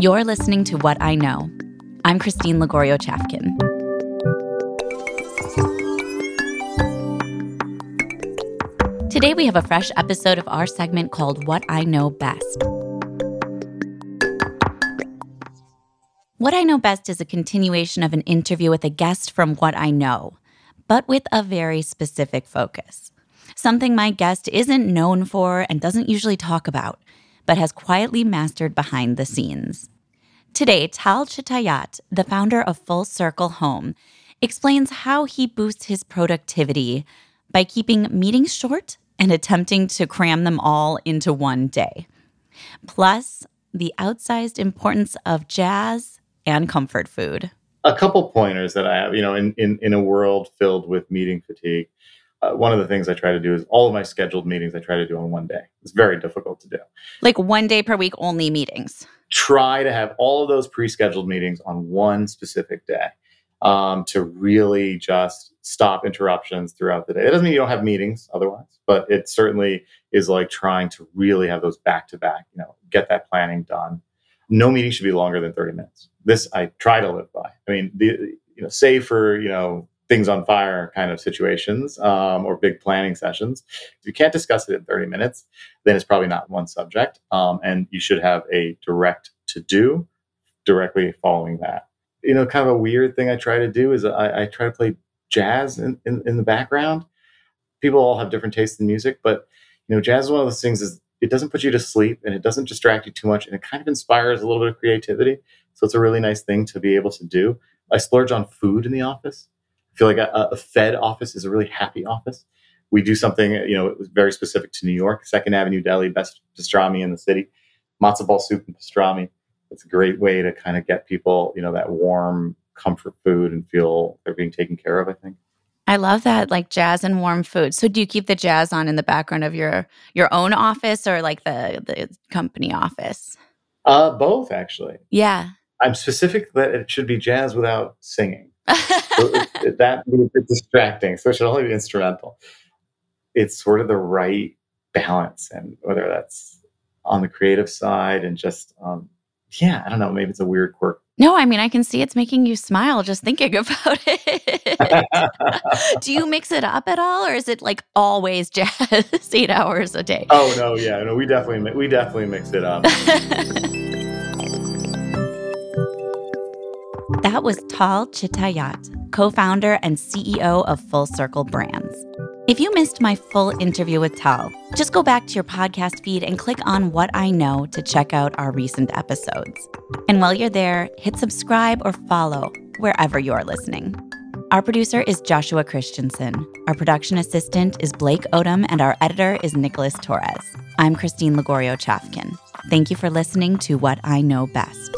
You're listening to What I Know. I'm Christine Lagorio Chafkin. Today, we have a fresh episode of our segment called What I Know Best. What I Know Best is a continuation of an interview with a guest from What I Know, but with a very specific focus. Something my guest isn't known for and doesn't usually talk about but has quietly mastered behind the scenes. Today, Tal Chitayat, the founder of Full Circle Home, explains how he boosts his productivity by keeping meetings short and attempting to cram them all into one day. Plus, the outsized importance of jazz and comfort food. A couple pointers that I have, you know, in, in, in a world filled with meeting fatigue, uh, one of the things I try to do is all of my scheduled meetings I try to do on one day. It's very difficult to do. Like one day per week, only meetings. Try to have all of those pre scheduled meetings on one specific day um, to really just stop interruptions throughout the day. It doesn't mean you don't have meetings otherwise, but it certainly is like trying to really have those back to back, you know, get that planning done. No meeting should be longer than 30 minutes. This I try to live by. I mean, the, you know, save for, you know, things on fire kind of situations um, or big planning sessions. If you can't discuss it in 30 minutes, then it's probably not one subject. Um, and you should have a direct to do directly following that. You know, kind of a weird thing I try to do is I, I try to play jazz in, in, in, the background. People all have different tastes in music, but you know, jazz is one of those things is it doesn't put you to sleep and it doesn't distract you too much and it kind of inspires a little bit of creativity. So it's a really nice thing to be able to do. I splurge on food in the office feel like a, a Fed office is a really happy office. We do something, you know, it was very specific to New York, Second Avenue Deli, best pastrami in the city, matzo ball soup and pastrami. It's a great way to kind of get people, you know, that warm comfort food and feel they're being taken care of. I think. I love that, like jazz and warm food. So, do you keep the jazz on in the background of your your own office or like the the company office? Uh, both actually. Yeah. I'm specific that it should be jazz without singing so it, that it's distracting. So it should only be instrumental. It's sort of the right balance, and whether that's on the creative side and just, um, yeah, I don't know. Maybe it's a weird quirk. No, I mean, I can see it's making you smile just thinking about it. Do you mix it up at all, or is it like always jazz eight hours a day? Oh no, yeah, no, we definitely we definitely mix it up. That was Tal Chitayat, co founder and CEO of Full Circle Brands. If you missed my full interview with Tal, just go back to your podcast feed and click on What I Know to check out our recent episodes. And while you're there, hit subscribe or follow wherever you are listening. Our producer is Joshua Christensen. Our production assistant is Blake Odom, and our editor is Nicholas Torres. I'm Christine Lagorio Chafkin. Thank you for listening to What I Know Best.